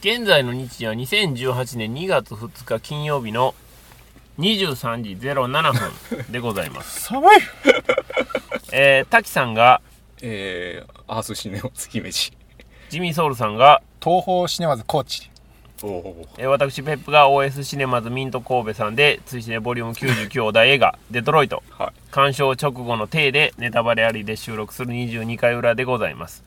現在の日時は2018年2月2日金曜日の23時07分でございます。寒いえー、滝さんが、えー、アースシネマ月飯。ジミーソウルさんが、東宝シネマズ高知おお。えー私、ペップが OS シネマズミント神戸さんで、追試ねボリューム99お題映画、デトロイト、はい。鑑賞直後の体でネタバレありで収録する22回裏でございます。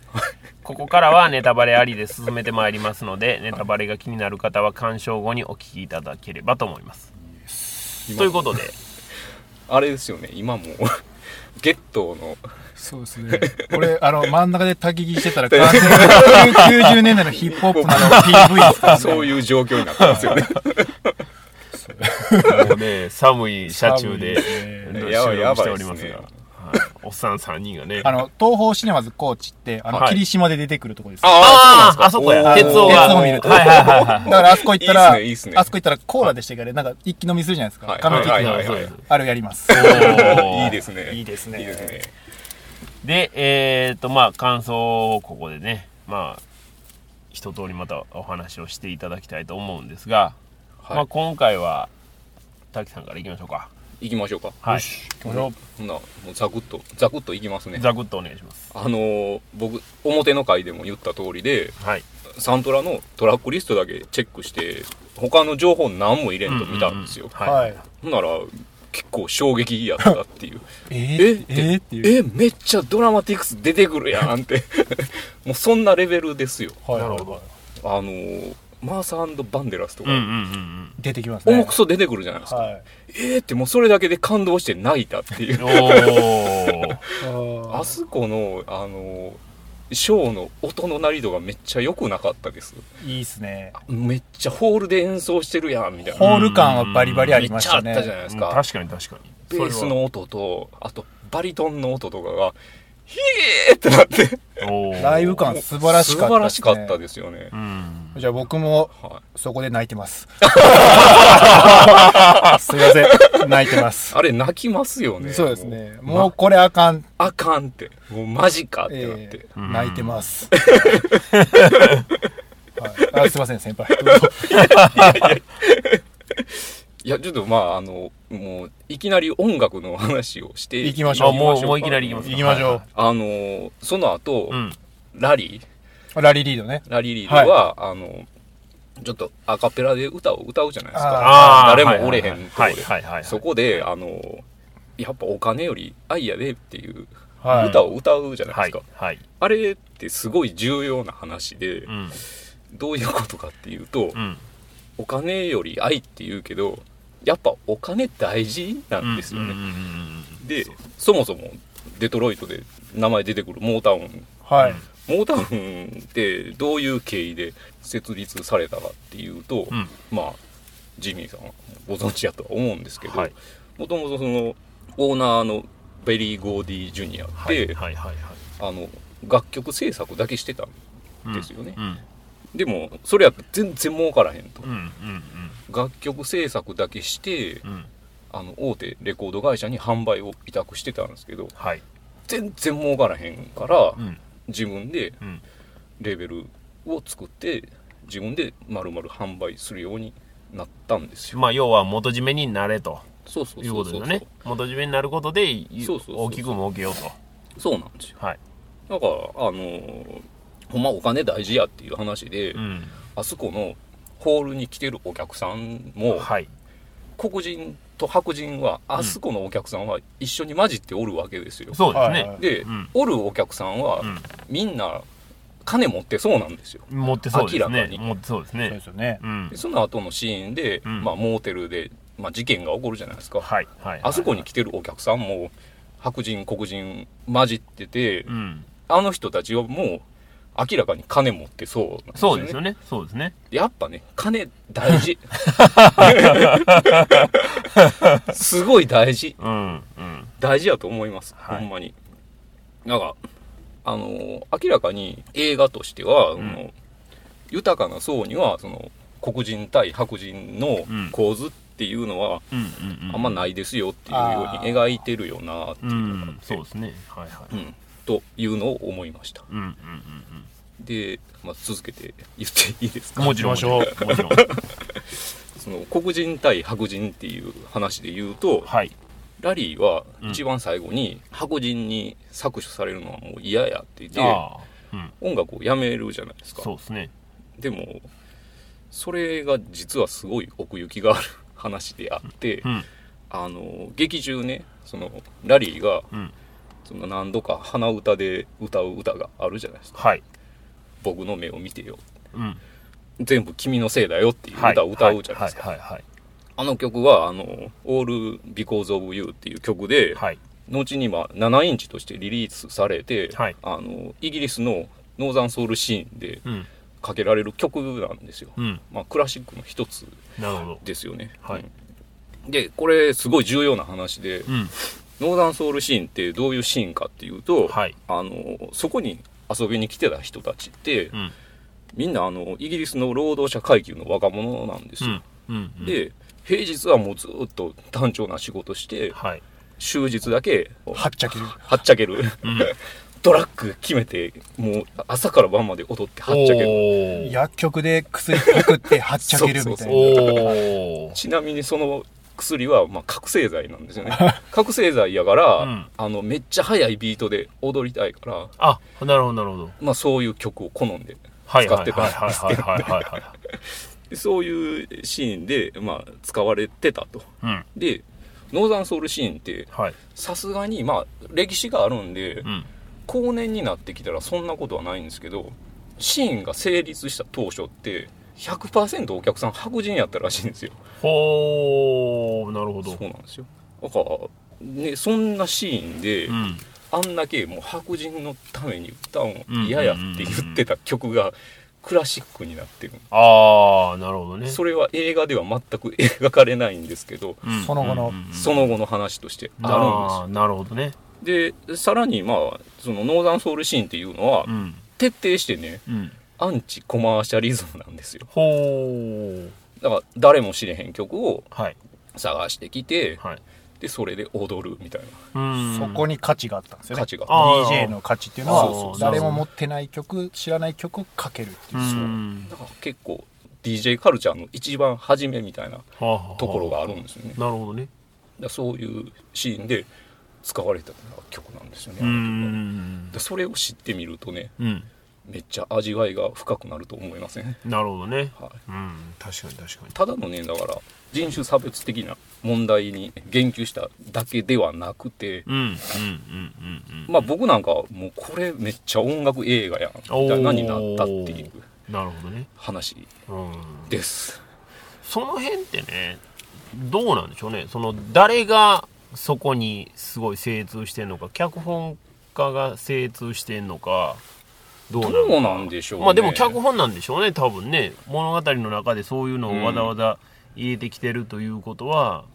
ここからはネタバレありで進めてまいりますので、ネタバレが気になる方は鑑賞後にお聞きいただければと思います。ということで、あれですよね、今も。う、ゲットーの、そうですね。俺あの真ん中で焚き火してたら 完全に90年代のヒップホップの PV ですからね。そういう状況になってますよね。もうね、寒い車中でね。収録しておりやばいますが、やばいはい おっさん3人がね、あの東宝シネマズ高知ってあの、はい霧島で出てくるとこですああ、あそこや、鉄道が。鉄道見るとはいはいはいはい。だからあそこ行ったらいいっすねいいっすねあそこ行ったらコーラでしたけどなんか一気飲みするじゃないですか、はい紙切って、はあれをやりますいいですね。いいですねいいですね。で、えっ、と、まあ、感想をここでね、まあ、一通りまたお話をしていただきたいと思うんですが、はいまあ、今回は、滝さんからいきましょうか。行きましょうか。はい。ほんなほんなもうザクッと、ザクッといきますね。ざくっとお願いします。あのー僕、表の回でも言った通りで、はい。サントラのトラックリストだけチェックして、他の情報何も入れんと見たんですよ。はい。はいほんなら、結構衝撃やったっていう。え えー、え？ー、っていうえ、めっちゃドラマティクス出てくるやんって。もうそんなレベルですよ。はいなるほどあのーマーサーバンデラスとか。出てきますね重くそ出てくるじゃないですか。はいえーってもうそれだけで感動して泣いたっていう。ああそこの、あの、ショーの音の鳴り度がめっちゃ良くなかったです。いいっすねめっちゃホールで演奏してるやん、みたいホな。ール感はバリバリありましたねめっちゃあったじゃないですか。確かに確かに。ベースの音と、あとバリトンの音とかが、ヒエーってなって。ライブ感素晴らしかったですね素晴らしかったですよねう。ん。じゃあ僕もはい。そこで泣いてます すいません泣いてますあれ泣きますよね。そうですねもう。これあかん、あかんって。もうマジかってなって。えうんー泣いてます、はい、あすいません先輩どうぞいや、ちょっとまあ、あの、もう、いきなり音楽の話をしてあ、行きましょうもう、もういきなり行きますか行きましょうあの、その後、うん。ラリー、ラリーリードねラリーリードは、あの、ちょっとアカペラで歌を歌うじゃないですか。誰もおれへんとこはいで。そこで、あの、やっぱお金より愛やでっていうはい歌を歌うじゃないはいですか。。はい。あれってすごい重要な話で、うん。どういうことかっていうと、うん。お金より愛って言うけど、やっぱお金大事なんですよね。で、そもそもデトロイトで名前出てくるモータウン。はい、モータウンってどういう経緯で設立されたかっていうと、うん。まあ、ジミーさんご存知やとは思うんですけど、もともとその、オーナーのベリー・ゴーディ・ジュニアって、楽曲制作だけしてたんですよね。うん。でも、それやと全然儲からへんと。うんうん楽曲制作だけして、うん。うん。あの、大手レコード会社に販売を委託してたんですけど、はい。全然儲からへんからう、ん。自分でうん。レーベルを作って、自分で丸々販売するようになったんですよ。まあ、要は元締めになれとそうそういうことですよね。元締めになることで、大きく儲けようと。そうなんですよ。はい。だから、あのーほんまお金大事やっていう話で、うん。あそこのホールに来てるお客さんも、はい。黒人と白人は、あそこのお客さんは一緒に混じっておるわけですよ。そうですね。で、うんおるお客さんは、うん。みんな金持ってそうなんですよ。持ってそうです明らかに。ね持ってそうですそうでね。すよねうんで。その後のシーンで、うんまあ、モーテルで、まあ、事件が起こるじゃないですか。はい。はい。あそこに来てるお客さんも、白人、黒人混じってて、うん。あの人たちはもう、明らかに金持ってそうなんですよね。そうですよね。そうですね。やっぱね、金大事。すごい大事。うん。うん。大事やと思います。はいほんまに。なんか、あのー明らかに映画としては、んその豊かな層には、その、黒人対白人のうん構図っていうのは、うん。うん。うん。あんまないですよっていうように描いてるよなってういうのがあっん。てそうですね。はいはい。うんというのを思いました。うん。うん。うん。で、まあ、続けて言っていいですか？もちろん行きましょもちろんその黒人対白人っていう話で言うとはい。ラリーはうん一番最後に白人に搾取されるのはもう嫌やって言ってうん。音楽をやめるじゃないですか。そうですね。でもそれが実はすごい奥行きがある話であって、うん。あの劇中ねそのラリーがうん。その何度か鼻歌で歌う歌があるじゃないですか。はい「僕の目を見てよ。うん」全部君のせいだよっていうはい。歌を歌うじゃないですか、あの曲はあの「All Because of You」っていう曲で、はい。後にまあ7インチとしてリリースされて、はい。あのイギリスのノーザンソウルシーンでうん。かけられる曲なんですよ、うん。まあ、クラシックの一つですよね、はい。うん。でこれすごい重要な話で、うん。ノーザンソウルシーンってどういうシーンかっていうと、はい。あのそこに遊びに来てた人たちって、うん。みんなあのイギリスの労働者階級の若者なんですよ、うん。うん。うん。で平日はもうずっと単調な仕事してはい。終日だけはっちゃける。はっちゃける。うん。ドラッグ決めてもう朝から晩まで踊ってはっちゃける。薬局で薬パクってはっちゃけるみたいな。ちなみにその薬はまあ覚醒剤なんですよね。覚醒剤やから、うん。あのめっちゃ速いビートで踊りたいから、あなるほどなるほど。まあ、そういう曲を好んではい使ってたんですけどそういうシーンで、まあ、使われてたと。うん。でノーザンソウルシーンってはい。さすがにまあ歴史があるんで、うん。後年になってきたらそんなことはないんですけどシーンが成立した当初って100%お客さん白人やったらしいんですよ。ほーなるほど。そうなんですよ。だからねそんなシーンで、うん。あんだけもう白人のために歌うの嫌やって言ってた曲がクラシックになってる、ああなるほどね。それは映画では全く 描かれないんですけど、うん。その後の。その後の話としてああーなるほどね。るんですよでさらにまあそのノーザンソウルシーンっていうのはうん。徹底してねうんアンチコマーシャリズムなんですよ。ほーだから誰も知れへん曲をはい。探してきてはい。でそれで踊るみたいな。うん。そこに価値があったんですよね。価値が DJ の価値っていうのそうそうは、誰も持ってない曲、知らない曲をかけるっていう。う。ん。だから結構 DJ カルチャーの一番初めみたいなはあはあところがあるんですよね。なるほどね。だそういうシーンで使われた曲なんですよねそれを知ってみるとねうんめっちゃ味わいが深くなると思いません、なるほどね。はい、うん確かに確かに。ただのねだから人種差別的な問題に言及しただけではなくて、うんうんうんうんうん。まあ僕なんかはもうこれめっちゃ音楽映画やん。みたいなになったっていうなるほどね。話うん。です。その辺ってねどうなんでしょうね。その誰がそこにすごい精通してんのか脚本家が精通してんのかどうなん？でしょうね。まあでも脚本なんでしょうね多分ね。物語の中でそういうのをわざわざ入れてきてるということは、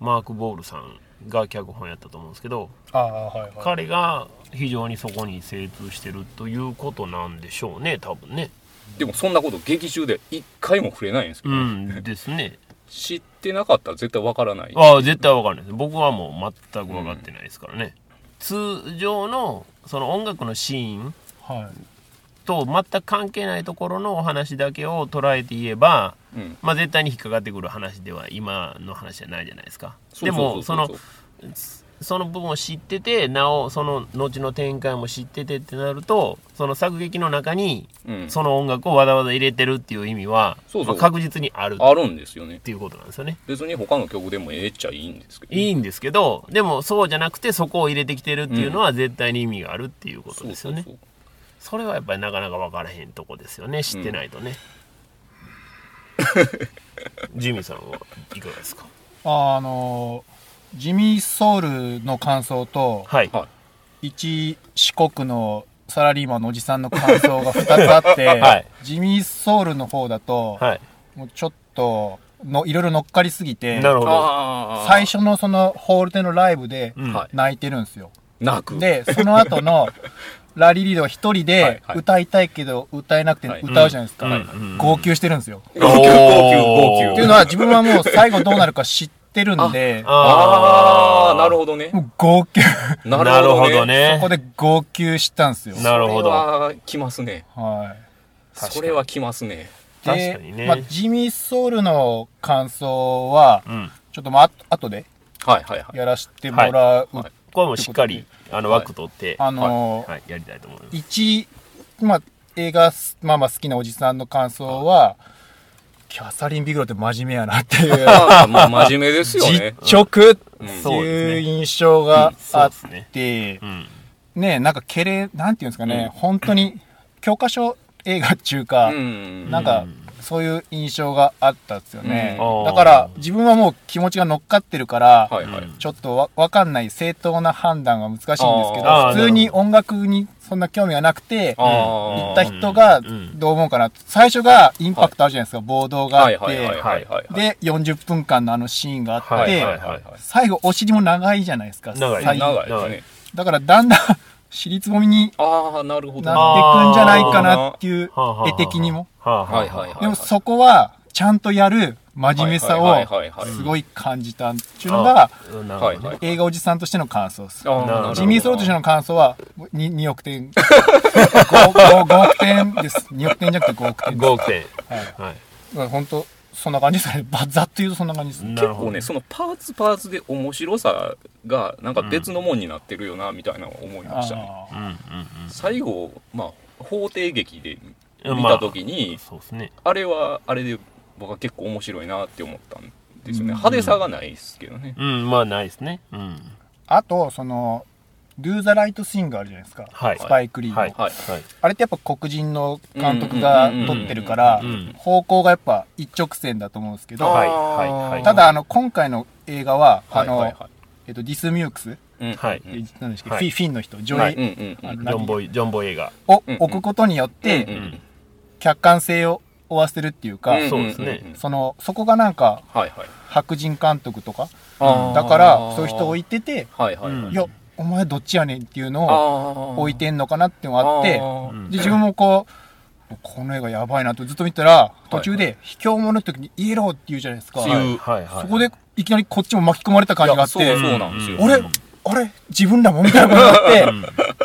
マーク・ボールさんが脚本やったと思うんですけどああ、はいはい。彼が非常にそこに精通してるということなんでしょうね多分ね。でもそんなこと劇中で一回も触れないんですけうど、んですね。知ってなかったら絶対わからない。ああ絶対わかんないです。僕はもう全く分かってないですからね、通常のその音楽のシーンはい。と全く関係ないところのお話だけを捉えて言えばうん。まあ絶対に引っかかってくる話では今の話じゃないじゃないですか。でもそうのその部分を知っててなおその後の展開も知っててってなるとその作劇の中にうん。その音楽をわざわざ入れてるっていう意味はそうそう。まあ確実にある。あるんですよね。っていうことなんですよね。別に他の曲でもええっちゃいいんですけど。いいんですけどでもそうじゃなくてそこを入れてきてるっていうのは絶対に意味があるっていうことですよね、そうそうそれはやっぱりなかなか分からへんとこですよね。知ってないとね、ジミーさんはいかがですか？あの、ジミーソウルの感想と、はい。一四国のサラリーマンのおじさんの感想が2つあって、はい。ジミーソウルの方だと、はい。もうちょっとのいろいろ乗っかりすぎていなるほど。最初のそのホールでのライブで泣いてるんですよ、泣く。でその後のラリーリードは一人はいではい。歌いたいけど歌えなくてはい。歌うじゃないですか、号泣してるんですよ、号泣号泣号泣。っていうのは自分はもう最後どうなるか知ってるんでああーなるほどね。もう号泣。ななるほどそねこ。で号泣したんですよ。なるほど。それは来ますね。はい。それは来ますね。確でかにね。まあ、ジミー・ソウルの感想は、うん。ちょっとまあ、あ後ではいはいはい。やらせてもらう。これもしっかり、あの、はい枠取って、あのーはい、やりたいと思います。一、まあ、映画、まあまあ好きなおじさんの感想は、キャサリン・ビグロって真面目やなっていう、まあまあ真面目ですよね。実直っていう印象があってう、ん。ね、なんか、けれ、なんていうんですかね、本当に、教科書映画っていうか、うん。なんか、そういう印象があったんですよね。うんだから、自分はもう気持ちが乗っかってるから、はいはいちょっとわわかんない正当な判断が難しいんですけあど、ー普通に音楽にそんな興味がなくて、行った人がんどう思うかな。最初がインパクトあるじゃないですか、暴動があっはいはいはいて、はいはいで、40分間のあのシーンがあって、はいはいはいはい最後お尻も長いじゃないですか。長い最長いですねだからだんだん尻つぼみにああなるほど。なってくんじゃないかなっていう絵的にも。でもそこは、ちゃんとやる真面目さをすごい感じたっていうのが、映画おじさんとしての感想です。ジミー・ソロとしての感想は 2, 2億点。5, 5億点です。2億点じゃなくて5億点5億点。はい。はい。本当そんな感じですね。ばざっと言うとそんな感じです。なるほど結構ねそのパーツパーツで面白さがなんか別のもんになってるよなみたいなのを思いましたね、あうんうん最後まあ法廷劇でうん。見た時に、まあね。あれはあれで僕は結構面白いなって思ったんですよね、うん派手さがないですけどね、うん、まあないですね。うん。あと、その、Do the Right Thing があるじゃないですか。はい。スパイクリーの、はい。はい。はい。あれってやっぱ黒人の監督が撮ってるから方向がやっぱ一直線だと思うんですけど、はい。はい。はい。ただあの、今回の映画は、あの、はい。はい。はいえっと、ディス・ミュークス、うん。はい。え何でしたっけ、はい。フィフィンの人、ジョイ、はいジョンボイ、ジョンボイ映画。を置くことによって、うんうん。客観性を負わせるっていうか、うんそうですね。その、そこがなんか、はいはい。白人監督とか、だから、そういう人を置いてて、はいはいい。や、お前どっちやねんっていうのをあ置いてんのかなっていうのがあって、うん。で、自分もこう、この映画やばいなとずっと見てたら、途中で、卑怯者の時にイエローって言うじゃないですか。そこで、いきなりこっちも巻き込まれた感じがあって、そうなんですよ、あれあれ自分らもみたいなことがあって、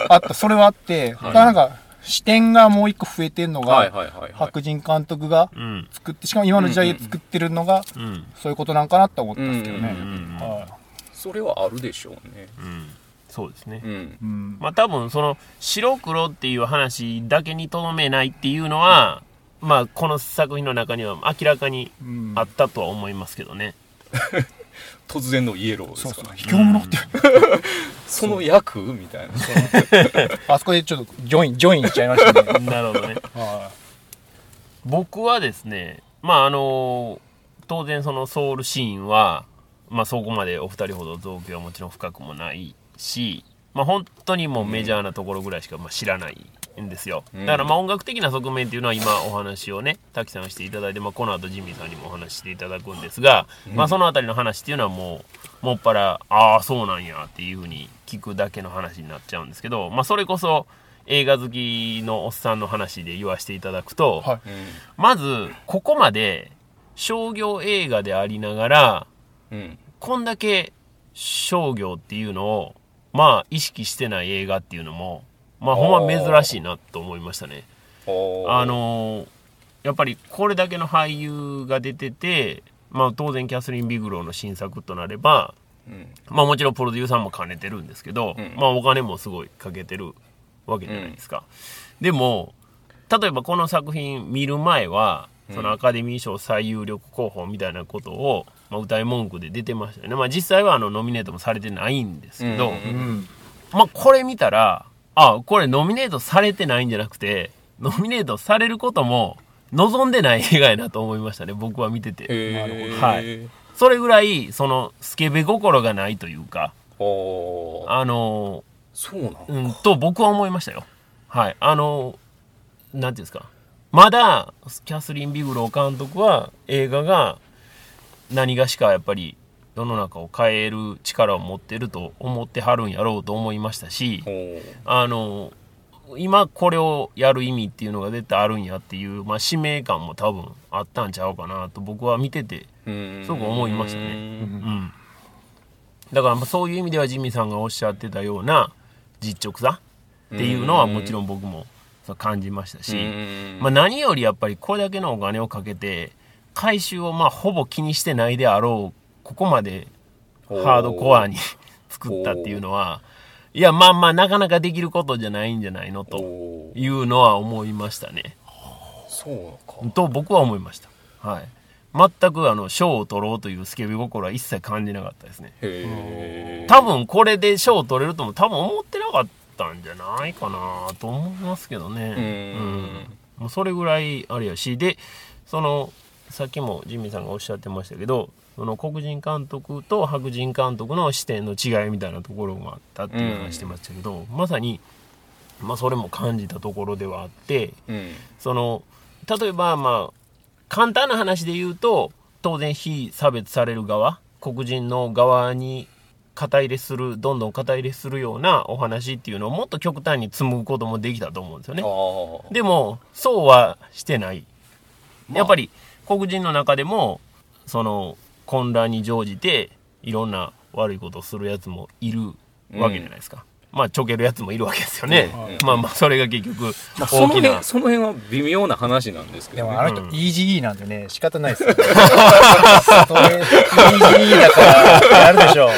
あった、それはあって、だからなんか、視点がもう一個増えてんのはいが、はいはいはい。白人監督がうん。作って、しかも今の時代で作ってるのが、うん。そういうことなんかなって思ったんですけどね。うんうんうん。はい。それはあるでしょうね。うん。そうですね。う。ん。うん。まあ多分その白黒っていう話だけにとどめないっていうのは、まあこの作品の中には明らかにうん。あったとは思いますけどね。突然のイエローでそうそう、すから卑怯者って、その役みたいな。あそこでちょっとジョイン、ジョインしちゃいましたね。なるほどね。は僕はですね、まああの当然そのソウルシーンは、まあそこまでお二人ほど造詣はもちろん深くもないし、まあ本当にもうメジャーなところぐらいしかまあ知らないんですよ。うんだからまあ音楽的な側面っていうのは今お話をね、滝さんしていただいて、まあこの後ジミーさんにもお話ししていただくんですが、まあそのあたりの話っていうのはもう、もっぱら、ああ、そうなんやっていうふうに聞くだけの話になっちゃうんですけど、まあそれこそ映画好きのおっさんの話で言わせていただくと、はい。まず、ここまで商業映画でありながら、うんこんだけ商業っていうのを、まあ、意識してない映画っていうのも、まあ、ほんま珍しいなと思いましたね。あのーやっぱりこれだけの俳優が出てて、まあ、当然キャスリン・ビグローの新作となれば、うん。まあ、もちろんプロデューサーも兼ねてるんですけど、うん。まあ、お金もすごいかけてるわけじゃないですか。でも、例えばこの作品見る前は、そのアカデミー賞最有力候補みたいなことを、まあ、歌い文句で出てましたよね。まあ、実際はあのノミネートもされてないんですけど、うんうん。まあ、これ見たら、あ、これノミネートされてないんじゃなくて、ノミネートされることも望んでない映画やなと思いましたね、僕は見てて。へなるーはいそれぐらい、その、スケベ心がないというか、あのそうなんー、うん、と僕は思いましたよ。はい。あのー、なんていうんですか。まだ、キャスリン・ビグロー監督は映画が何がしかやっぱり世の中を変える力を持ってると思ってはるんやろうと思いましたし、あの、今これをやる意味っていうのが絶対あるんやっていう、まあ、使命感も多分あったんちゃうかなと僕は見てて、うん。すごく思いましたね。うん。うん。だからまあそういう意味ではジミーさんがおっしゃってたような実直さっていうのはもちろん僕も感じましたし、まあ、何よりやっぱりこれだけのお金をかけて回収をまあほぼ気にしてないであろうここまでハードコアに 作ったっていうのはいやまあまあなかなかできることじゃないんじゃないのというのは思いましたね。そうか。と僕は思いました。はい。全くあの賞を取ろうというスケベ心は一切感じなかったですね。多分これで賞を取れるとも多分思ってなかったんじゃないかなと思いますけどね。うん。もうそれぐらいあれやし。でそのさっきもジミーさんがおっしゃってましたけどその黒人監督と白人監督の視点の違いみたいなところがあったっていう話してましたけど、まさに、まあ、それも感じたところではあってうん。その例えばまあ簡単な話で言うと当然非差別される側黒人の側に肩入れするどんどん肩入れするようなお話っていうのをもっと極端に紡ぐこともできたと思うんですよね。でもそうはしてない、まあ。やっぱり黒人の中でもその混乱に乗じていろんな悪いことをするやつもいるわけじゃないですか、まあちょけるやつもいるわけですよね、うんまあまあそれが結局まあその大きな、辺その辺は微妙な話なんですけどねでもあの人うん EGE なんでね、仕方ないですよ、ね。それ EGE だからやるでしょう。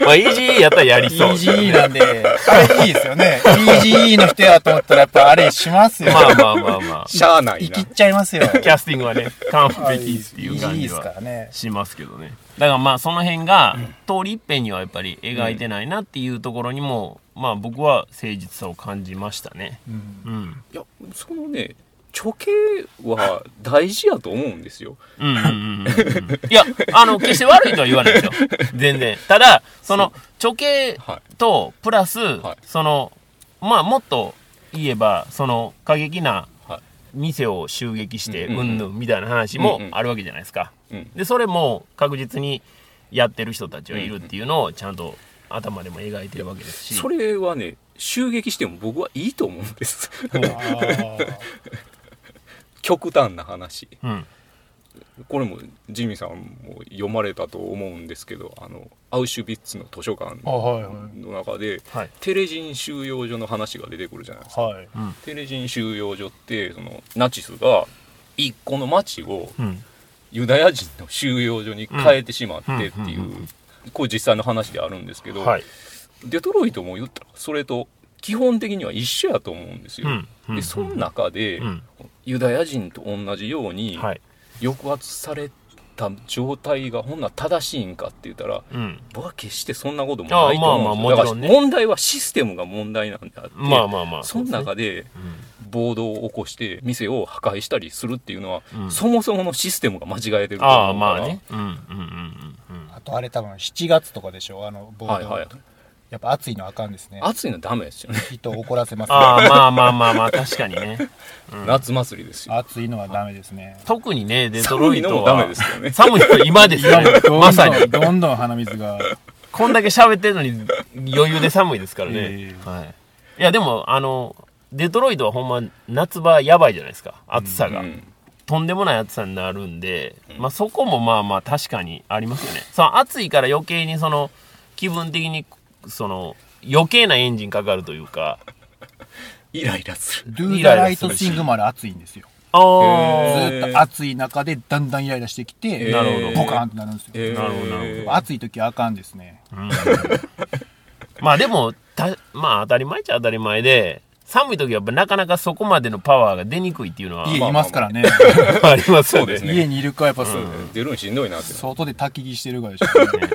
まあイージーやったらやりそう EGE なんで、あれいいですよね。EGE の人やと思ったらやっぱあれしますよ。まあまあまあまあしゃあないな生きっちゃいますよ。キャスティングはね完璧っていう感 EGE でじすかはらね。しますけどねだからまあその辺が通り一遍にはやっぱり描いてないなっていうところにも、まあ僕は誠実さを感じましたね。うん。うん。いやそのね処刑は大事やと思うんですよ。うんうんうんうんいや、あの、決して悪いとは言わないですよ。全然。ただ、その、処刑と、プラス、はい。その、まあ、もっと言えば、その、過激なはい店を襲撃して、うんうんぬんみたいな話もあるわけじゃないですか。うん。で、それも確実にやってる人たちはいるっていうのを、ちゃんと頭でも描いてるわけですし。それはね襲撃しても僕はいいと思うんです。極端な話。うん。これもジミーさんも読まれたと思うんですけどあのアウシュビッツの図書館あはいはいの中ではい。テレジン収容所の話が出てくるじゃないですかはい。うん。テレジン収容所ってそのナチスが一個の町をうん。ユダヤ人の収容所に変えてしまってっていうこれ実際の話であるんですけど、はい。デトロイトも言ったらそれと基本的には一緒やと思うんですよ。うん。うんでその中で、うん。ユダヤ人と同じようにはい。抑圧された状態がほんなら正しいんかって言ったらうん。僕は決してそんなこともないと思うんですよあまあまあねだから問題はシステムが問題なんであって、まあまあまあ。その中でうん暴動を起こして店を破壊したりするっていうのは、うんそもそものシステムが間違えてるとああ、思うからまあね。うんうんうんうんうん。あとあれ多分7月とかでしょ？あのボード、はいはいやっぱ暑いのあかんですね暑いのはダメですよね人を怒らせますああ、まあまあまあまあ、確かにね。夏祭りですよ暑いのはダメですね特にね、デトロイトは。寒いのもダメですよね寒いの今ですよね。どんまさに。どんどん鼻水がこんだけ喋ってるのに余裕で寒いですからね。えはい。いや、でも、あの、デトロイトはほんま夏場やばいじゃないですか。暑さが。うんとんでもない暑さになるんで、まあそこもまあまあ確かにありますよね。その暑いから余計にその気分的にその余計なエンジンかかるというか。イライラする。ドゥーザライトシングまで暑いんですよ。あずっと暑い中でだんだんイライラしてきて、なるほど。ボカーンってなるんですよ、えー。なるほど。なるほ暑い時はあかんですね。うん。まあでもたまあ当たり前っちゃ当たり前で寒い時はやっぱなかなかそこまでのパワーが出にくいっていうのは家にいますからね。ありますよね。そうですね。家にいるかやっぱそう、出るのしんどいなって。外で焚き火してるからでしょ。うね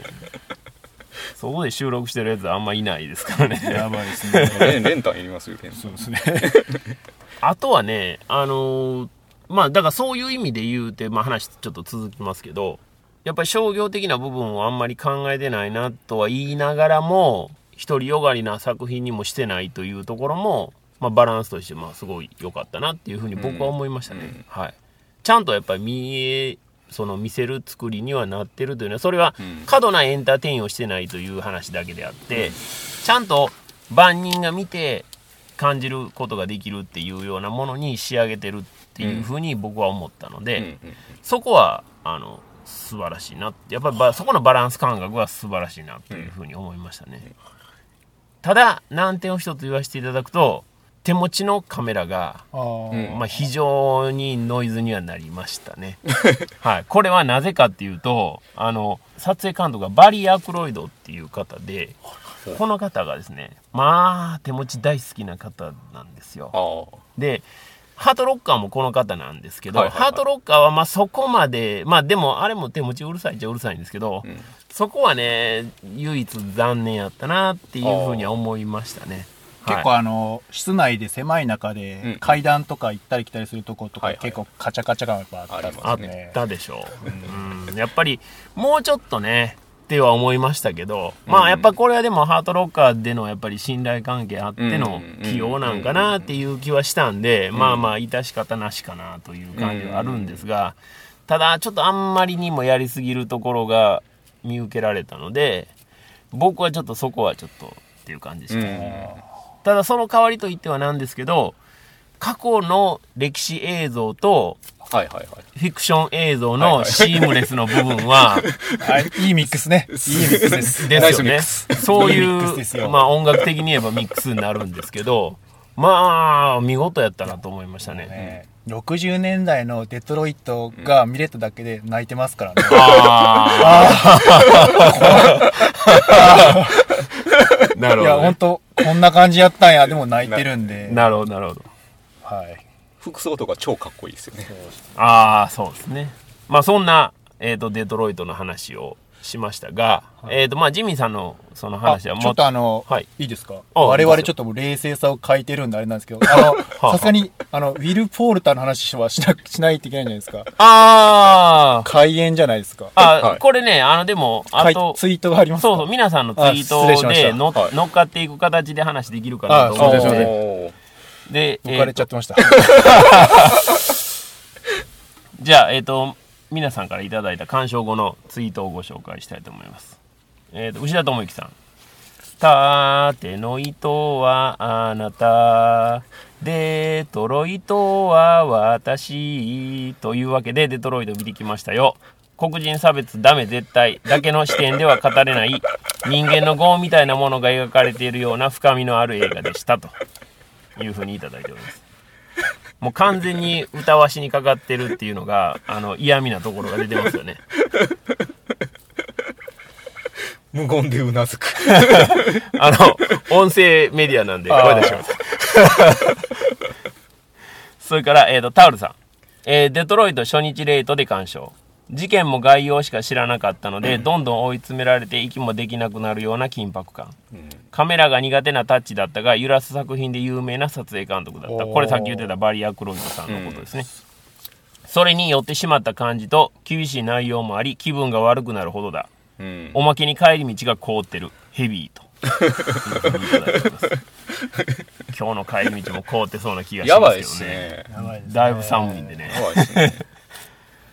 そこで収録してるやつあんまいないですからね。やばいですね。レン レンタンいりますよレンタンそうですね。あとはねあのーまあだからそういう意味で言うて、まあ、話ちょっと続きますけどやっぱり商業的な部分をあんまり考えてないなとは言いながらも独りよがりな作品にもしてないというところも、まあ、バランスとしてまあすごい良かったなっていうふうに僕は思いましたね、うん。はい、ちゃんとやっぱり見えその見せる作りにはなってるというのはそれはうん。過度なエンターテインをしてないという話だけであって、ちゃんと万人が見て感じることができるっていうようなものに仕上げてるっていうふうに僕は思ったので、そこはあの素晴らしいなやっぱりばそこのバランス感覚は素晴らしいなというふうに思いましたね、ただ難点を一つ言わせていただくと手持ちのカメラが、まあ、非常にノイズにはなりましたね、はい、これはなぜかっていうとあの撮影監督がバリー・アクロイドっていう方でこの方がですねまあ手持ち大好きな方なんですよ。でハートロッカーもこの方なんですけど、はいはいはい。ハートロッカーはまあそこまでまあでもあれも手持ちうるさいっちゃうるさいんですけど、うん。そこはね唯一残念やったなっていうふうには思いましたね結構あの室内で狭い中でうん階段とか行ったり来たりするとことか結構カチャカチャ感がやっぱあったあったでしょう、うん、やっぱりもうちょっとねっては思いましたけど、まあやっぱこれはでもハートロッカーでのやっぱり信頼関係あっての起用なんかなっていう気はしたんで、まあまあ致し方なしかなという感じはあるんですが、ただちょっとあんまりにもやりすぎるところが見受けられたので僕はちょっとそこはちょっとっていう感じでした、うんただその代わりといってはなんですけど過去の歴史映像とはいはいはい。フィクション映像のシームレスの部分は、はい。いいミックスね。いいミックスですですよね。そういう、まあ音楽的に言えばミックスになるんですけど、まあ、見事やったなと思いましたね。ね60年代のデトロイトが見れただけで泣いてますからね、ああ。なるいやほど、ね。本当こんな感じやったんやでも泣いてるんでなるほど、なるほど。はい服装とか超かっこいいですよねああ、そうですね。まあそんな、えっ、と、デトロイトの話をしましたが、えっ、と、まあジミーさんのそのあ話はちょっとあの、はい。い、いですか？あ我々ちょっともう冷静さを欠いてるんであれなんですけどあの あさすがにあのウィル・ポールターの話はしなしないといけないんじゃないですか。ああ、開演じゃないですか。あ、はい。これね、あの、でも、あはい。と、ツイートがありますか？そうそう、皆さんのツイートでのはい。乗っかっていく形で話できるかなと思うのですで、抜かれちゃえーってました、じゃあ、えっ、と、皆さんからいただいた鑑賞後のツイートをご紹介したいと思います。えっ、と、牛田智之さん。縦の糸はあなた。デトロイトは私。というわけで、デトロイト見てきましたよ。黒人差別ダメ絶対だけの視点では語れない人間の業みたいなものが描かれているような深みのある映画でしたというふうにいただいております。もう完全に歌わしにかかってるっていうのがあの嫌味なところが出てますよね。無言でうなずく あの音声メディアなんで声出します。それから、えー、とタオルさん、えーデトロイト初日レートで鑑賞事件も概要しか知らなかったので、どんどん追い詰められて息もできなくなるような緊迫感。カメラが苦手なタッチだったが揺らす作品で有名な撮影監督だった。これさっき言ってたバリア・クロイドさんのことですね、それに寄ってしまった感じと厳しい内容もあり気分が悪くなるほどだ。うん。おまけに帰り道が凍ってる。ヘビーと 今日の帰り道も凍ってそうな気がしますけどねすね。やばいですね。だいぶ寒いんでね。やばいですね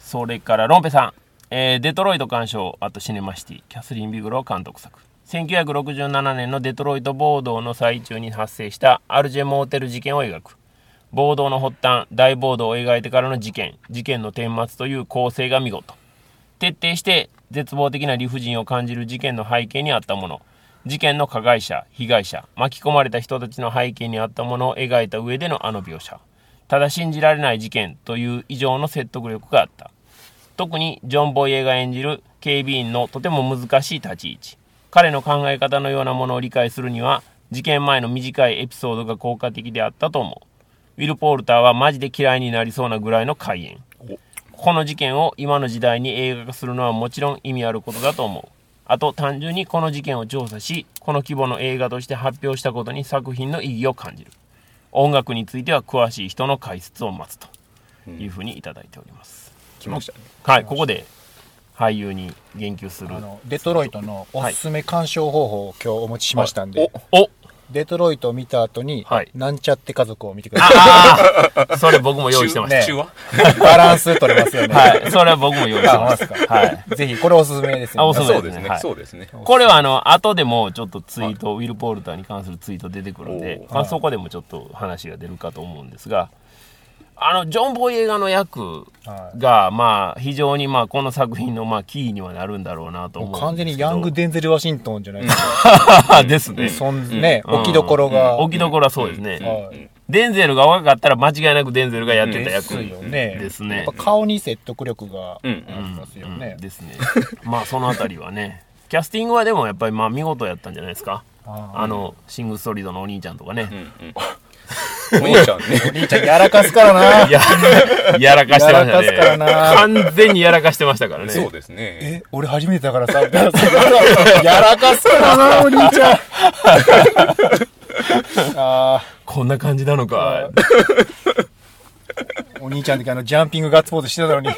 それからロンペさん、えーデトロイト鑑賞あとシネマシティキャスリン・ビグロー監督作。1967年のデトロイト暴動の最中に発生したアルジェモーテル事件を描く。暴動の発端大暴動を描いてからの事件。事件の顛末という構成が見事。徹底して絶望的な理不尽を感じる事件の背景にあったもの。事件の加害者被害者巻き込まれた人たちの背景にあったものを描いた上でのあの描写。ただ信じられない事件という以上の説得力があった。特にジョン・ボイエが演じる警備員のとても難しい立ち位置。彼の考え方のようなものを理解するには事件前の短いエピソードが効果的であったと思う。ウィル・ポールターはマジで嫌いになりそうなぐらいの開演。この事件を今の時代に映画化するのはもちろん意味あることだと思う。あと単純にこの事件を調査しこの規模の映画として発表したことに作品の意義を感じる。音楽については詳しい人の解説を待つというふうにいただいております、来ましたね。はいここで俳優に言及する。あのデトロイトのおすすめ鑑賞方法を今日お持ちしましたんで、おお。デトロイトを見た後に、はい。なんちゃって家族を見てくださああそれ僕も用意してました、ね中バランス取れますよね、はい。それは僕も用意してますたはい。ぜひこれおすすめですよ、ね、あおすすめそうですね。はい。そうですね。これはあの後でもちょっとツイート、ウィル・ポールターに関するツイート出てくるんでお、ー。まあ、そこでもちょっと話が出るかと思うんですがあの、ジョン・ボイ映画の役はいが、まあ、非常に、まあ、この作品の、まあ、キーにはなるんだろうなと思う完全にヤング・デンゼル・ワシントンじゃないですか。ですね。そんね、うん置きどころが。置きどころはそうですね。はいデンゼルが若かったら間違いなくデンゼルがやってたで役すよね。ですねやっぱ顔に説得力があうんりますよねうん。ですね。まあそのあたりはね。キャスティングはでもやっぱりまあ見事やったんじゃないですか。ああの、シング・ストリートのお兄ちゃんとかねう。んうん。お兄ちゃんね。お兄ちゃんやらかすからな。や、やらかしてましたやらかすからね。な完全にやらかしてましたからね。そうですね。え、俺初めてだからさ、やらかすからな、お兄ちゃん。あこんな感じなのか。ーお兄ちゃんの時あの、ジャンピングガッツポーズしてたのに。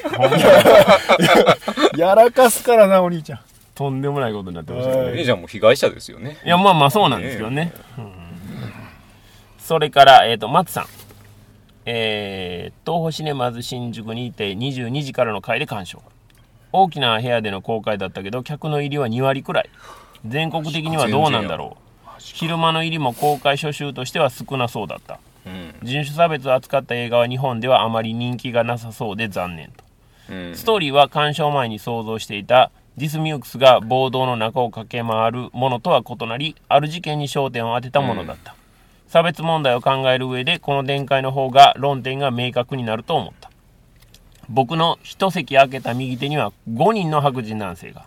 やらかすからな、お兄ちゃん。とんでもないことになってましたはね。お兄ちゃんも被害者ですよね。いや、まあまあそうなんですけどね。うんそれから、えっ、と、松さん。えー、東宝シネマズ新宿にて22時からの回で鑑賞。大きな部屋での公開だったけど、客の入りは2割くらい。全国的にはどうなんだろう。昼間の入りも公開初週としては少なそうだった。うん。人種差別を扱った映画は日本ではあまり人気がなさそうで残念と。うん。ストーリーは鑑賞前に想像していたディスミュークスが暴動の中を駆け回るものとは異なりある事件に焦点を当てたものだった、差別問題を考える上でこの展開の方が論点が明確になると思った。僕の一席空けた右手には5人の白人男性が。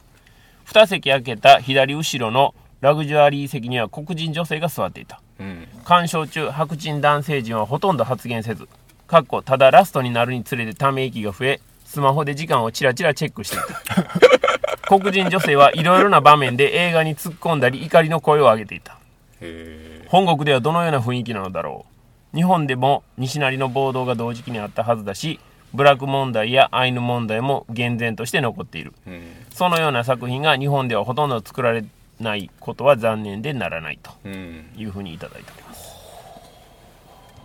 2席空けた左後ろのラグジュアリー席には黒人女性が座っていた。うん。鑑賞中白人男性陣はほとんど発言せずかっこただラストになるにつれてため息が増えスマホで時間をチラチラチェックしていた。黒人女性はいろいろな場面で映画に突っ込んだり怒りの声を上げていた。へ本国ではどのような雰囲気なのだろう日本でも西成の暴動が同時期にあったはずだしブラック問題やアイヌ問題も厳然として残っているえ。うん。そのような作品が日本ではほとんど作られないことは残念でならないとうん。いうふうにいただいております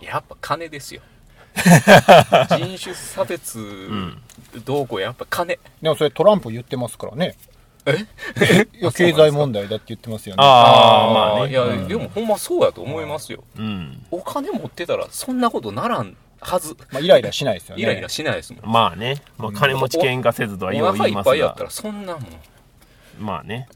やっぱ金ですよ。人種差別どうこうやっぱ金。でもそれトランプ言ってますからね。え？いや、経済問題だって言ってますよね。ああまあねいや、でもほんまそうやと思いますよ。うんお金持ってたらそんなことならんはず。まあ、イライラしないですよね。イライラしないですもん。まあね、まあ、金持ち喧嘩せずとはようお腹い言いますがっぱいやったらそんなもん。まあね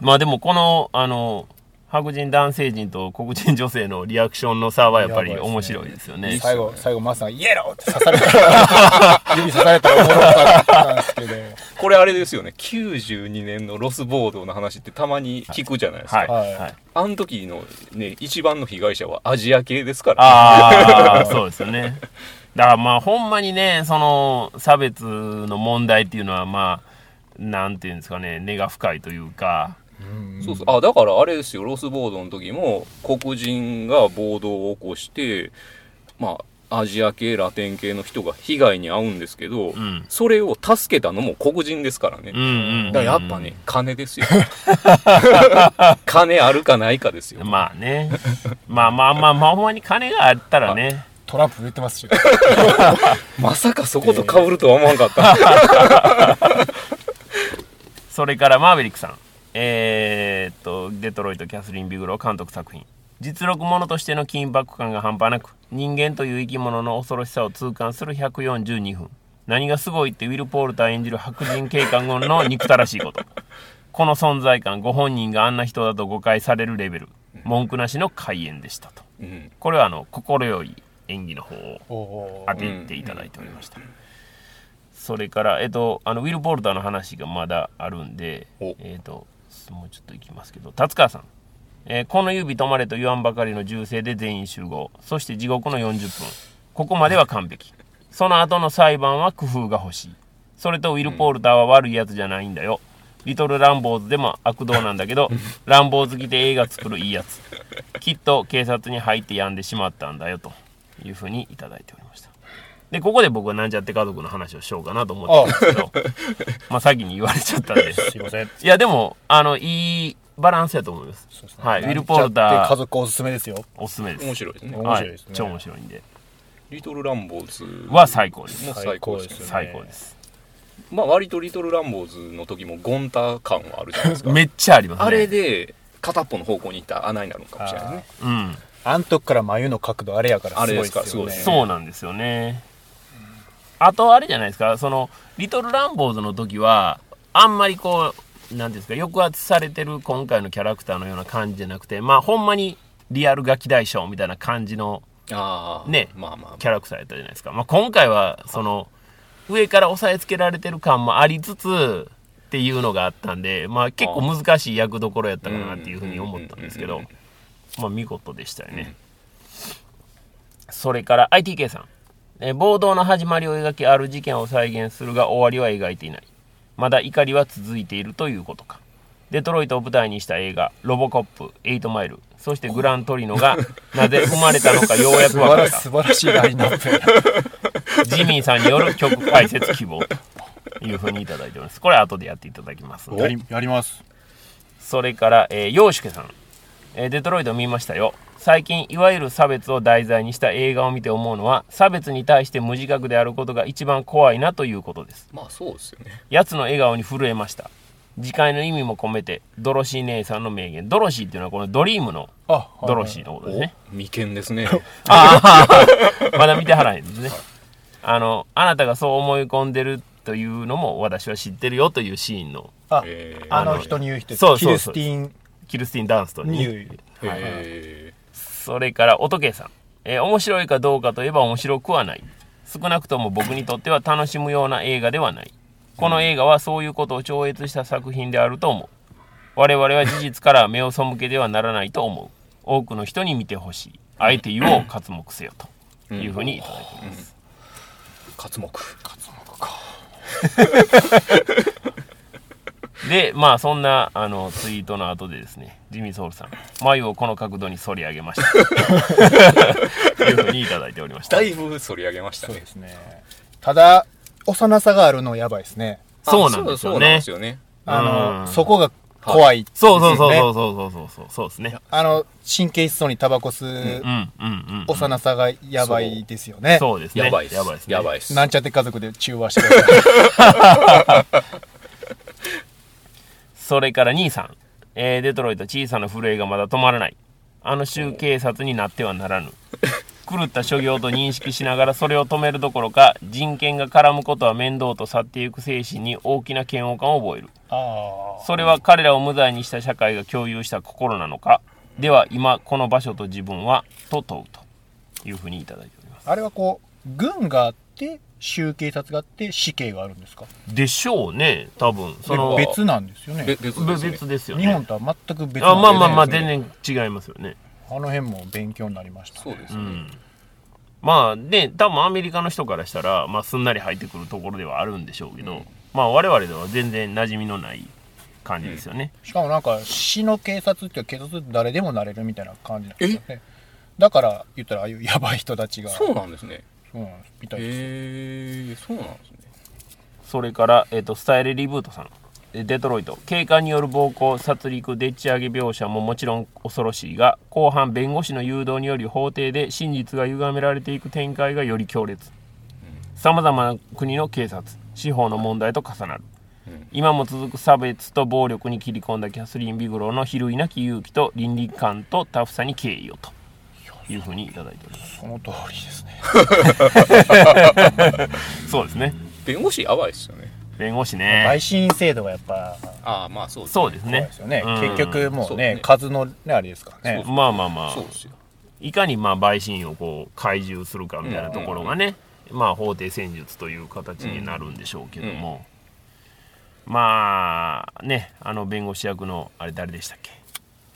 まあでもこのあの白人男性陣と黒人女性のリアクションの差はやっぱり面白いですよね最後、最後、マスさん、イエローって刺されたら、指刺されたらおもろかったんですけど。これあれですよね。92年のロス暴動の話ってたまに聞くじゃないですか。はいはいはいあの時のね、一番の被害者はアジア系ですから。ああそうですよねだからまあほんまにねその差別の問題っていうのはまあなんていうんですかね根が深いというかそうそう。あ、だからあれですよ。ロス暴動の時も黒人が暴動を起こして、まあ、アジア系、ラテン系の人が被害に遭うんですけど、んそれを助けたのも黒人ですからね。うんうんだからやっぱね、金ですよ。金あるかないかですよ。まあねまあまあまあまあほんまに金があったらねトランプ言ってますし。まさかそこと被るとは思わんかった。それからマーヴェリックさんえー、っとデトロイト・キャスリン・ビグロー監督作品。実録ものとしての緊迫感が半端なく人間という生き物の恐ろしさを痛感する142分。何がすごいってウィル・ポールター演じる白人警官軍の憎たらしいこと。この存在感ご本人があんな人だと誤解されるレベル。文句なしの開演でしたと。うん。これはあの快い演技の方をお当てていただいておりました、それから、えっと、あのウィル・ポルターの話がまだあるんでお、えっと、もうちょっといきますけど。達川さん、えーこの指止まれと言わんばかりの銃声で全員集合。そして地獄の40分。ここまでは完璧。その後の裁判は工夫が欲しい。それとウィル・ポールターは悪いやつじゃないんだよ、リトル・ランボーズでも悪道なんだけど ランボー好きで映画作るいいやつきっと警察に入って病んでしまったんだよというふうにいただいておりましたでここで僕はなんちゃって家族の話をしようかなと思ってたんですけど まあ先に言われちゃったんで。すいません。いやでもあのいいバランスやと思います。はいウィル・ポールタなんちゃって家ー。族おすすめですよ。おすすめです。面白いですね。面白いですね。はい、超面白いんで。リトル・ランボーズは最高です。も最高ですね。最高です。まあ割とリトル・ランボーズの時もゴンタ感はあるじゃないですか。めっちゃありますね。あれで片っぽの方向に行った穴になるのかもしれないね。うん。あん時から眉の角度あれやからすごいですよね。そうなんですよねあとあれじゃないですか、その、リトルランボーズの時は、あんまりこう、なんていうんですか、抑圧されてる今回のキャラクターのような感じじゃなくて、まあ、ほんまにリアルガキ大将みたいな感じの。ねまあまあ。キャラクターやったじゃないですか。まあ、今回は、その、上から押さえつけられてる感もありつつ、っていうのがあったんで、まあ、結構難しい役どころやったかなっていうふうに思ったんですけどまあ、見事でしたよね。それから ITK さん。えー暴動の始まりを描き、ある事件を再現するが終わりは描いていない。まだ怒りは続いているということか。デトロイトを舞台にした映画、ロボコップ、エイトマイル、そしてグラントリノがなぜ生まれたのかようやく素分からった。素晴らしいラインナップ。ジミーさんによる曲解説希望というふうにいただいております。これは後でやっていただきます。やり、やります。それから、えー、洋介さん、えーデトロイト見ましたよ。最近、いわゆる差別を題材にした映画を見て思うのは、差別に対して無自覚であることが一番怖いなということです。まあそうですよね。奴の笑顔に震えました。次回の意味も込めて、ドロシー姉さんの名言。ドロシーっていうのはこのドリームのドロシーのことですね。お眉間ですね。ああ、まだ見てはらへんですね。あの、あなたがそう思い込んでるというのも私は知ってるよというシーンのあ、えーあの人に言う人そうそうキルスティンキルスティン・ダンストンに。に言う。えそれから、音圭さん。えー面白いかどうかといえば面白くはない。少なくとも僕にとっては楽しむような映画ではない。この映画はそういうことを超越した作品であると思う。我々は事実から目を背けてはならないと思う。多くの人に見てほしい。あえて言おう、刮目せよ。というふうにいただいてます。ー、活目。で、まあそんなあのツイートの後でですね、ジミーソウルさん、眉をこの角度に反り上げました。と いうふうにいただいておりましただ。いぶ反り上げましたねそうで。すね。ただ、幼さがあるのやばいですね。そうなんですよねそ。あうの、んそこが怖い、そうそうそうう。そうそうそうそうそうそうですね。あの、神経質そうにタバコ吸う。幼さがやばいですよね。そうですね。やばいっす。やばいですね。やばいっす。なんちゃって家族で中和してください。それから兄さん、えーデトロイト小さな震えがまだ止まらない。あの州警察になってはならぬ。狂った所業と認識しながらそれを止めるどころか、人権が絡むことは面倒と去っていく精神に大きな嫌悪感を覚える。あそれは彼らを無罪にした社会が共有した心なのかでは今この場所と自分はと問うというふうにいただいておりますあ。あれはこう、軍があって、州警察があって、死刑があるんですか？でしょうね多分そので別なんですよね。べ別です、べね。別ですよね日本とは全く別あまあまあまあ全然違いますよねあの辺も勉強になりました、そうですね。うんまあで多分アメリカの人からしたら、まあ、すんなり入ってくるところではあるんでしょうけど、うんまあ我々では全然馴染みのない感じですよね、しかもなんか、市の警察っていうか警察って誰でもなれるみたいな感じなんですよね。だから、言ったら、ああいうやばい人たちが。そうなんですね。そうなんです。みたいです。へえ、そうなんですね。それから、えっとスタイルリブートさんデトロイト警官による暴行殺戮でっち上げ描写ももちろん恐ろしいが後半弁護士の誘導により法廷で真実が歪められていく展開がより強烈さまざまな国の警察司法の問題と重なるうん今も続く差別と暴力に切り込んだキャスリン・ビグローの比類なき勇気と倫理観とタフさに敬意をというふうにいただいております。その通りですね。そうですね。弁護士やばいっすよね。弁護士ね。陪審制度がやっぱ、ああ、まあそうです、そうですね。ですよね。うん。結局もうね、ね。数のね、あれですからね。まあまあまあ。そうですよ。いかにまあ陪審をこう懐柔するかみたいなところがね、まあ法廷戦術という形になるんでしょうけども、まあねあの弁護士役のあれ誰でしたっけ、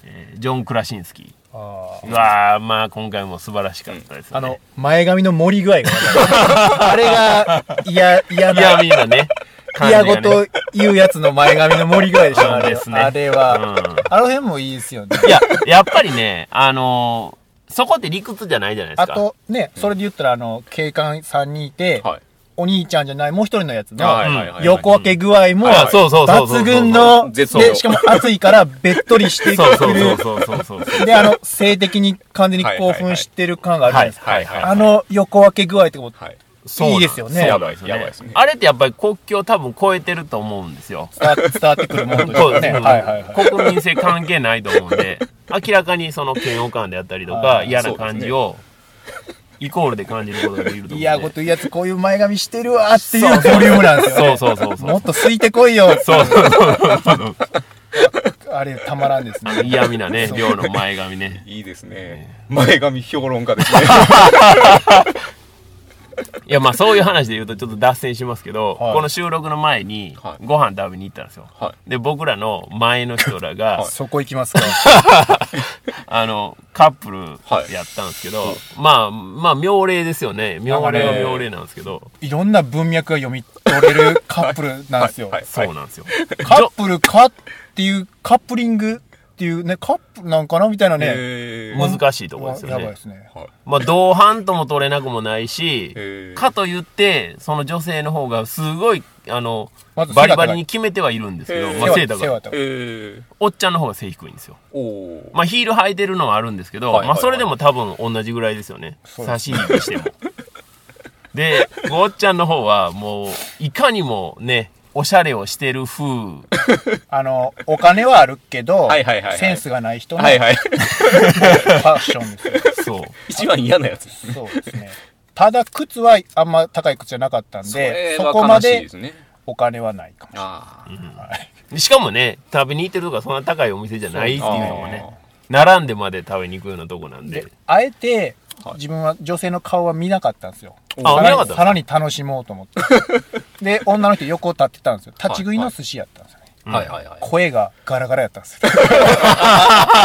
えージョン・クラシンスキあーうわーまあ今回も素晴らしかったですよね、ーあの、前髪の盛り具合が。あれが、嫌、嫌いやな、みんなね。嫌ごと言うやつの前髪の盛り具合でしょ、あれ。ですね。あれは、うん。あの辺もいいですよね。いややっぱりねあのーそこって理屈じゃないじゃないですか。あと、ね、それで言ったら、あの、警官さんにいて、はい。お兄ちゃんじゃない、もう一人のやつの、横分け具合も、あそうそうそうそう抜群の、で、しかも暑いから、べっとりしてそうそうくる。そうそうそうそうで、あの、性的に完全に興奮してる感があるじゃないですか。あの横分け具合ってこと、はい。いいですよねやばいですねあれってやっぱり国境多分超えてると思うんですよ伝わってくるものとそうですね。国民性関係ないと思うんで、明らかにその嫌悪感であったりとか、嫌な感じをイコールで感じることができると思うんで。嫌こと言うやつこういう前髪してるわっていうボリュームなんですよ、そうそうそうそう。もっとすいてこいよそうそうそう。あれたまらんですね嫌味なね、そう量の前髪ね。いいですね。前髪評論家ですね。いや、まあそういう話で言うとちょっと脱線しますけど、はい。この収録の前にはい。ご飯食べに行ったんですよ。はで、僕らの前の人らが、そこ行きますか？あの、カップルやったんですけど、まあ、まあ、妙齢ですよね。妙齢は妙齢なんですけど、いろんな文脈が読み取れるカップルなんですよ、はい。そうなんですよ。カップルかっていうカップリングっていうねカップルなんかなみたいなね、えー難しいところですよねやばいで。すねはいまあ、同伴とも取れなくもないし、かといって、その女性の方がすごい、あの、バリバリに決めてはいるんですけど、まあ、背高い。おっちゃんの方が背低いんですよ。おお。まあ、ヒール履いてるのはあるんですけど、はいはいはいまあ、それでも多分同じぐらいですよね。差し引きしても。で、おっちゃんの方はもう、いかにもね、おしゃれをしてる風。あのお金はあるけど、はいはいはいはいセンスがない人のフはいはい。ァッションですよ、そう。一番嫌なやつですね。そうですねただ靴はあんま高い靴じゃなかったんそでれそこは悲しいまでですね。お金はないかもああ。しかもね、食べに行ってるとかそんな高いお店じゃないっていうのもねあ、並んでまで食べに行くようなとこなんでで。あえてはい自分は女性の顔は見なかったんですよ。あ見なかったさらに楽しもうと思って。で女の人横立ってたんですよ。立ち食いの寿司やったんですよね、うんはい。はいは声がガラガラやったんですよ。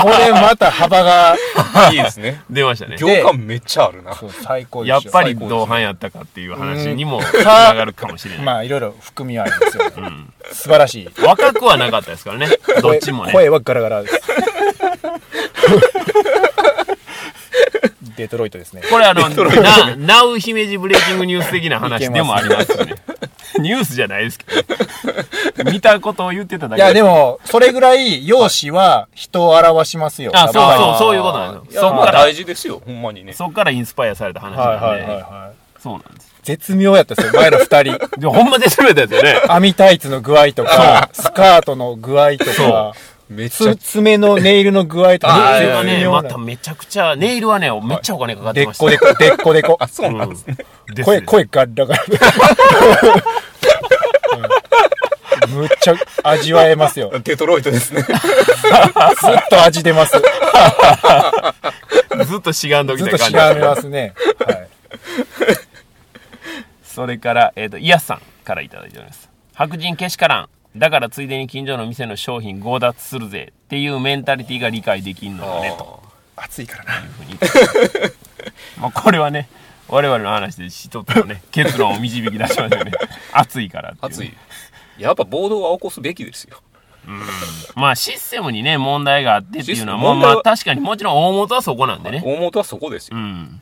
これまた幅がい。いいですね。出ましたね。行間めっちゃあるな。そう最高でやっぱり同伴やったかっていう話にもつながるかもしれない。まあいろいろ含みはあるんですよ、素晴らしい。若くはなかったですからね。どっちもね。声はガラガラですデトロイトですねこれあの、な、ナウ姫路ブレイキングニュース的な話でもありますよね。ニュースじゃないですけど。見たことを言ってただけいやでもそれぐらい容姿は人を表しますよあ、そうそう、そういうことなんですよ。そっから大、事ですよ、ほんまにね。そっからインスパイアされた話はいはいはいなんで、はいそうなんです。絶妙やったですよ前の二人でほんまで攻めたやつよね。網タイツの具合とかスカートの具合とかめっちゃ。つ、爪のネイルの具合とあかネイルがね、まためちゃくちゃ、ネイルはね、めっちゃお金かかってました。でっこでこでっこでこ。あ、そうなんですね。声声ガラガラ。うん。むっちゃ味わえますよ。デトロイトですね。ずっと味出ます。ずっとしがんどきずったと感じしがめますね。はい。それから、えっ、と、イヤスさんからいただいております。白人けしからん。だからついでに近所の店の商品強奪するぜっていうメンタリティが理解できんのよね、と暑いからないうふうに言ってまあこれはね、我々の話で一つのね、結論を導き出しましたよね。熱いからっていう。熱い。やっぱ暴動は起こすべきですよ。まあシステムにね、問題があってっていうのは、まあシステム問題はまあ確かにもちろん大元はそこなんでね。大元はそこですよ。うん。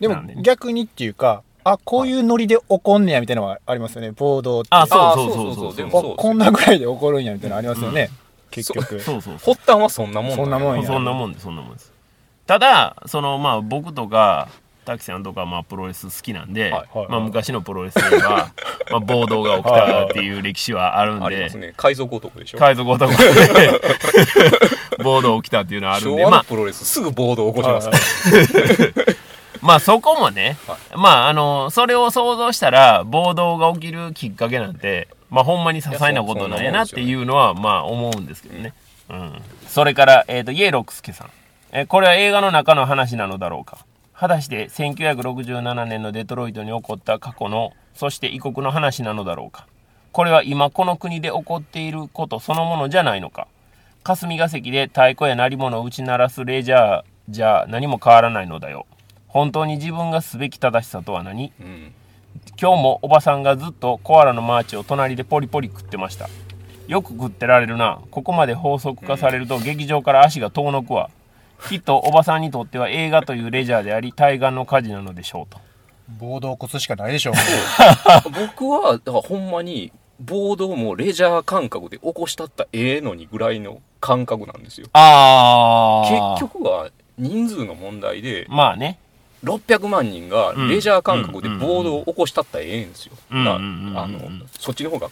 でも逆にっていうかあこういうノリで怒んねやみたいなのがありますよね。暴動って。あ、そうあそうそうそうそうそう。そうでもここんなぐらいで怒るんやみたいなのありますよね、結局。そうそうそう。発端はそんなもんそんなもんや。そんなもんです、そんなもんです。ただ、その、まあ、僕とか、滝さんとか、まあ、プロレス好きなんで、はいはいまあ、昔のプロレスで言えば、まあ、暴動が起きたっていう歴史はあるんで。あります、ね。海賊男でしょ？海賊男で。暴動起きたっていうのはあるんで、まあ、昭和のプロレスすぐ暴動起こします。ね。まあ、そこもね、はまあ、あの、それを想像したら、暴動が起きるきっかけなんて、まあ、ほんまに些細なことなんやなっていうのは、まあ、思うんですけどね。うん。それから、えっ、と、イエロックスケさん。えーこれは映画の中の話なのだろうか。果たして、1967年のデトロイトに起こった過去の、そして異国の話なのだろうか。これは今この国で起こっていることそのものじゃないのか。霞が関で太鼓や鳴り物を打ち鳴らすレジャーじゃ何も変わらないのだよ。本当に自分がすべき正しさとは何？うん。今日もおばさんがずっとコアラのマーチを隣でポリポリ食ってました。よく食ってられるな。ここまで法則化されると劇場から足が遠のくわ。きっとおばさんにとっては映画というレジャーであり対岸の火事なのでしょうと。暴動を起こすしかないでしょう 僕は、だからほんまに、暴動もレジャー感覚で起こしたったらええのにぐらいの感覚なんですよ。あ結局は人数の問題で、まあね。600万人がレジャー感覚で暴動を起こしたったらええんですよ。うん。あの、そっちの方が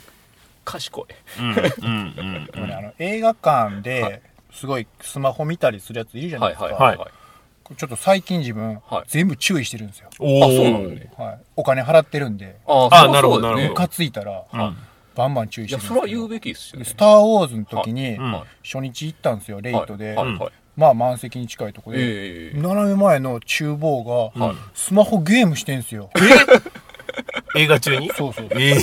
賢い。うん。うん。うん。でもねあの映画館ですごい。スマホ見たりするやついるじゃないですか、はい。ちょっと最近自分、はい。全部注意してるんですよ。おあそうなのね。はい。お金払ってるんで、ああなるほどなるほど。ムカついたら、うん。バンバン注意いやしてるんですけどそれは言うべきですよね。でスター・ウォーズの時に、うん。初日行ったんですよ、レイトで。まあ満席に近いとこで。ええ斜め前の厨房が、はいスマホゲームしてんすよ。映画中に？そうそう。え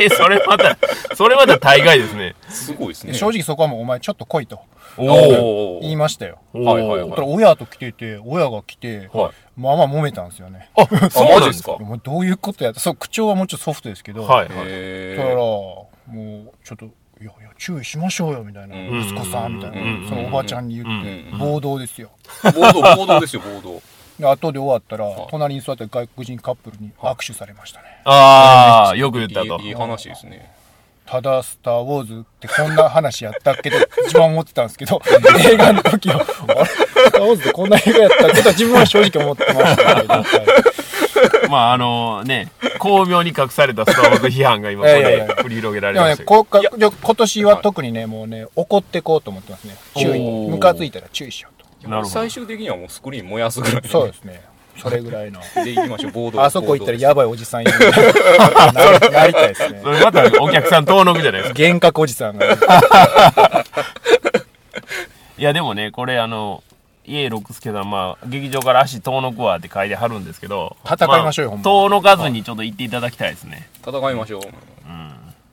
えそれまた、それまた大概ですね。すごいですねで正直そこはもうお前ちょっと来いとお言いましたよ。おはいはいはい親と来てて、親が来て、はいまあまあ揉めたんですよね。あ、そうなんですか？どういうことやったそう、口調はもうちょっとソフトですけど、はいはい。えだから、えもうちょっと、注意しましょうよ、みたいな。ん息子さん、みたいなうん。そのおばちゃんに言って、暴動ですよ。暴動暴動ですよ暴動で、後で終わったら、隣に座って外国人カップルに握手されましたね。ああ、よく言ったといい。いい話ですねただ、スター・ウォーズってこんな話やったっけど、一番思ってたんですけど、映画の時は、あれ？スター・ウォーズってこんな映画やったっけと自分は正直思ってましたけど、はい まああのね、巧妙に隠されたスター・ウォーズ批判が今ここで繰り広げられでもねましたけど。こうかじゃあ今年は特にね、もうね、怒ってこうと思ってますね。注意。ムカついたら注意しようと。なるほど最終的にはもうスクリーン燃やすぐらいそうですね。それぐらいの。で行きましょう暴動あそこ行ったらやばばいおじさんいる なりたいですねそ。れまたお客さん遠のくじゃないですか。幻覚おじさんが。いやでもね、これあの、家六助さん、まあ、劇場から足遠のくわって書いてはるんですけど、戦いましょうよま遠のかずにちょっと言っていただきたいですね。戦いましょう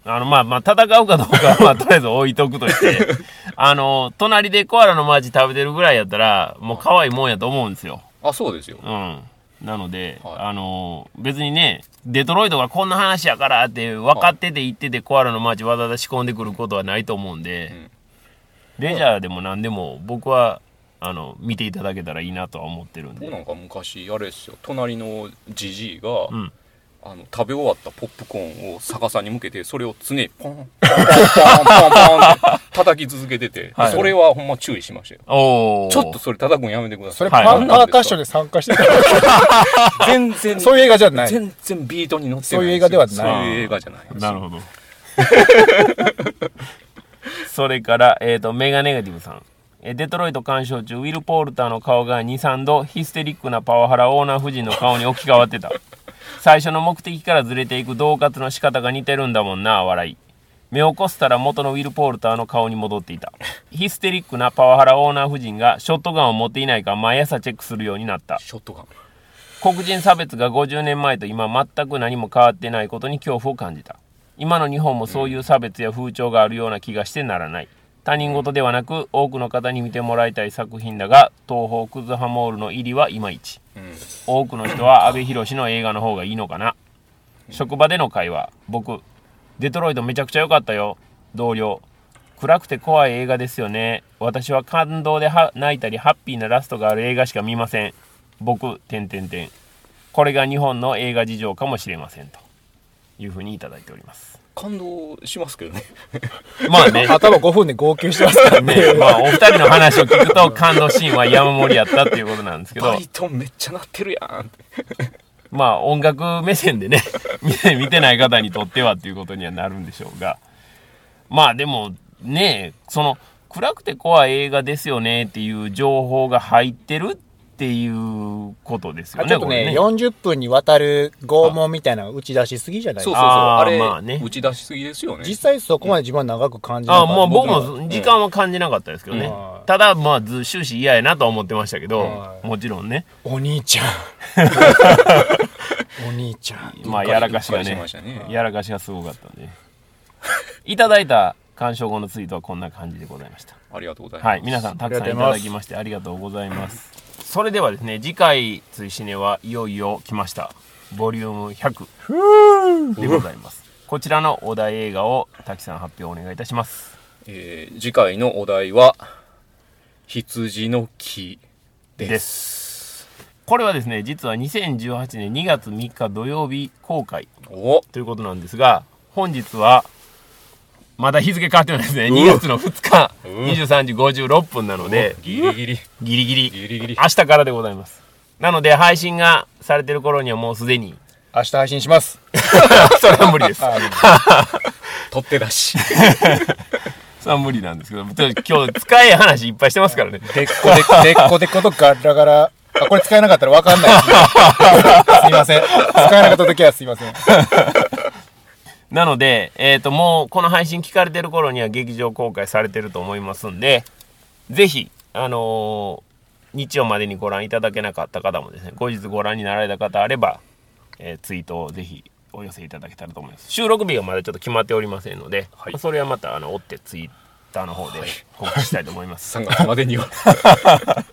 あの、まあ、まあ、戦うかどうかは、まあ、とりあえず置いとくとして、あの、隣でコアラのマーチ食べてるぐらいやったら、もう可愛いもんやと思うんですよ。あそうですよ。うん。なので、はい。あの、別にね、デトロイトがこんな話やからって分かってて言っててコアラのマーチわざわざ仕込んでくることはないと思うんで、ん。レジャーでも何でも僕は、あの、見ていただけたらいいなとは思ってるんで。僕なんか昔あれですよ隣のじじいが、うん。あの食べ終わったポップコーンを逆さに向けてそれを常にポンポンポンポンポンポンって叩き続けてて、はいそれはほんま注意しましたよおーちょっとそれ叩くのやめてくださいそれはいパンパーカッションで参加してた。全然そういう映画じゃない。全然ビートに乗ってないそういう映画ではないそういう映画じゃないなるほど。それから、えっ、と、メガネガティブさん。えデトロイト鑑賞中、ウィル・ポールターの顔が2、3度、ヒステリックなパワハラオーナー夫人の顔に置き換わってた。最初の目的からずれていく恫喝の仕方が似てるんだもんな、笑い。目をこすったら元のウィル・ポールターの顔に戻っていた。ヒステリックなパワハラオーナー夫人がショットガンを持っていないか毎朝チェックするようになった。ショットガン黒人差別が50年前と今全く何も変わってないことに恐怖を感じた今の日本もそういう差別や風潮があるような気がしてならない他人事ではなく多くの方に見てもらいたい作品だが東宝クズハモールの入りはいまいち。うん多くの人は阿部寛の映画の方がいいのかな。職場での会話。僕デトロイトめちゃくちゃ良かったよ。同僚。暗くて怖い映画ですよね。私は感動では泣いたりハッピーなラストがある映画しか見ません。僕点点点これが日本の映画事情かもしれません。というふうにいただいております感動しますけどね。まあね 頭5分で号泣してますからね。ね まあお二人の話を聞くと感動シーンは山盛りやったっていうことなんですけど。バリトンめっちゃ鳴ってるやんって。まあ音楽目線でね見て見てない方にとってはっていうことにはなるんでしょうが。まあでもねその暗くて怖い映画ですよねっていう情報が入ってるっていうことですよねあちょっとねこれ40分にわたる拷問みたいなの打ち出しすぎじゃないですか。そうそうそう。あーあれ、まあね。打ち出しすぎですよね。実際そこまで自分は長く感じなかった。あまあ僕はも時間は感じなかったですけどね、うん。ただまあず終始嫌やなとは思ってましたけど、はいもちろんね。お兄ちゃん。お兄ちゃん。まあやらかしがね。ましたね。やらかしがすごかったんで。いただいた鑑賞後のツイートはこんな感じでございました。ありがとうございます。はい、皆さんたくさんいただきましてありがとうございます。それではですね、次回追試ねはいよいよ来ました。ボリューム100でございます。こちらのお題映画を滝さん発表お願いいたします。えー次回のお題は羊の木です。これはですね、実は2018年2月3日土曜日公開おということなんですが、本日はまだ日付変わってないですね。2月の2日、うん23時56分なので、ギリギリギリギリギリギリ明日からでございます。なので、配信がされてる頃にはもうすでに、明日配信します それは無理です。あ 取って出し それは無理なんですけど今日使え話いっぱいしてますからねでっこでこ、でっこでことガラガラ。あ、これ使えなかったらわかんないですね。すいません。使えなかった時はすいません。なので、えっ、と、もう、この配信聞かれてる頃には劇場公開されてると思いますんで、ぜひ、あのー日曜までにご覧いただけなかった方もですね、後日ご覧になられた方あれば、えーツイートをぜひお寄せいただけたらと思います。収録日がまだちょっと決まっておりませんので、はいまあそれはまた、あの、追ってツイッターの方で告知したいと思います。3月までには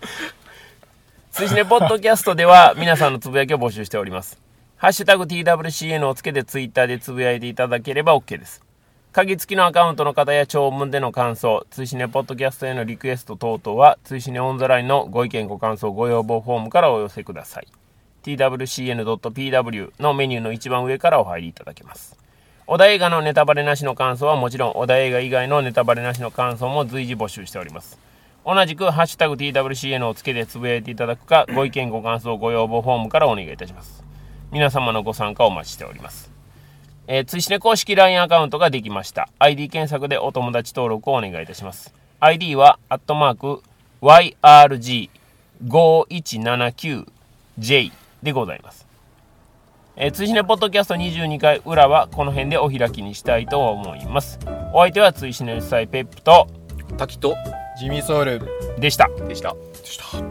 追試ねポッドキャストでは皆さんのつぶやきを募集しております。ハッシュタグ TWCN をつけてツイッターでつぶやいていただければ OK です。鍵付きのアカウントの方や長文での感想、追試ねポッドキャストへのリクエスト等々は、追試ねオンザラインのご意見ご感想ご要望フォームからお寄せください。twcn.pw のメニューの一番上からお入りいただけます。小田映画のネタバレなしの感想はもちろん、小田映画以外のネタバレなしの感想も随時募集しております。同じく、ハッシュタグ TWCN をつけてつぶやいていただくか、ご意見ご感想ご要望フォームからお願いいたします。皆様のご参加をお待ちしております。えー、追試ね公式 LINE アカウントができました。ID 検索でお友達登録をお願いいたします。ID は、アットマーク、YRG5179J でございます。えー、追試ねポッドキャスト22回裏はこの辺でお開きにしたいと思います。お相手は追試ね主催ペップと滝とジミーソウル。でした。でした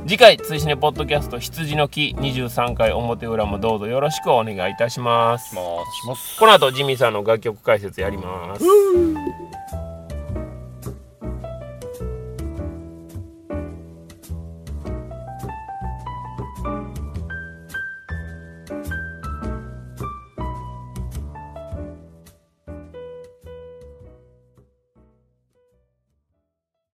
次回追試ねポッドキャスト羊の木23回表裏もどうぞよろしくお願いいたします。まあします。この後ジミーさんの楽曲解説やります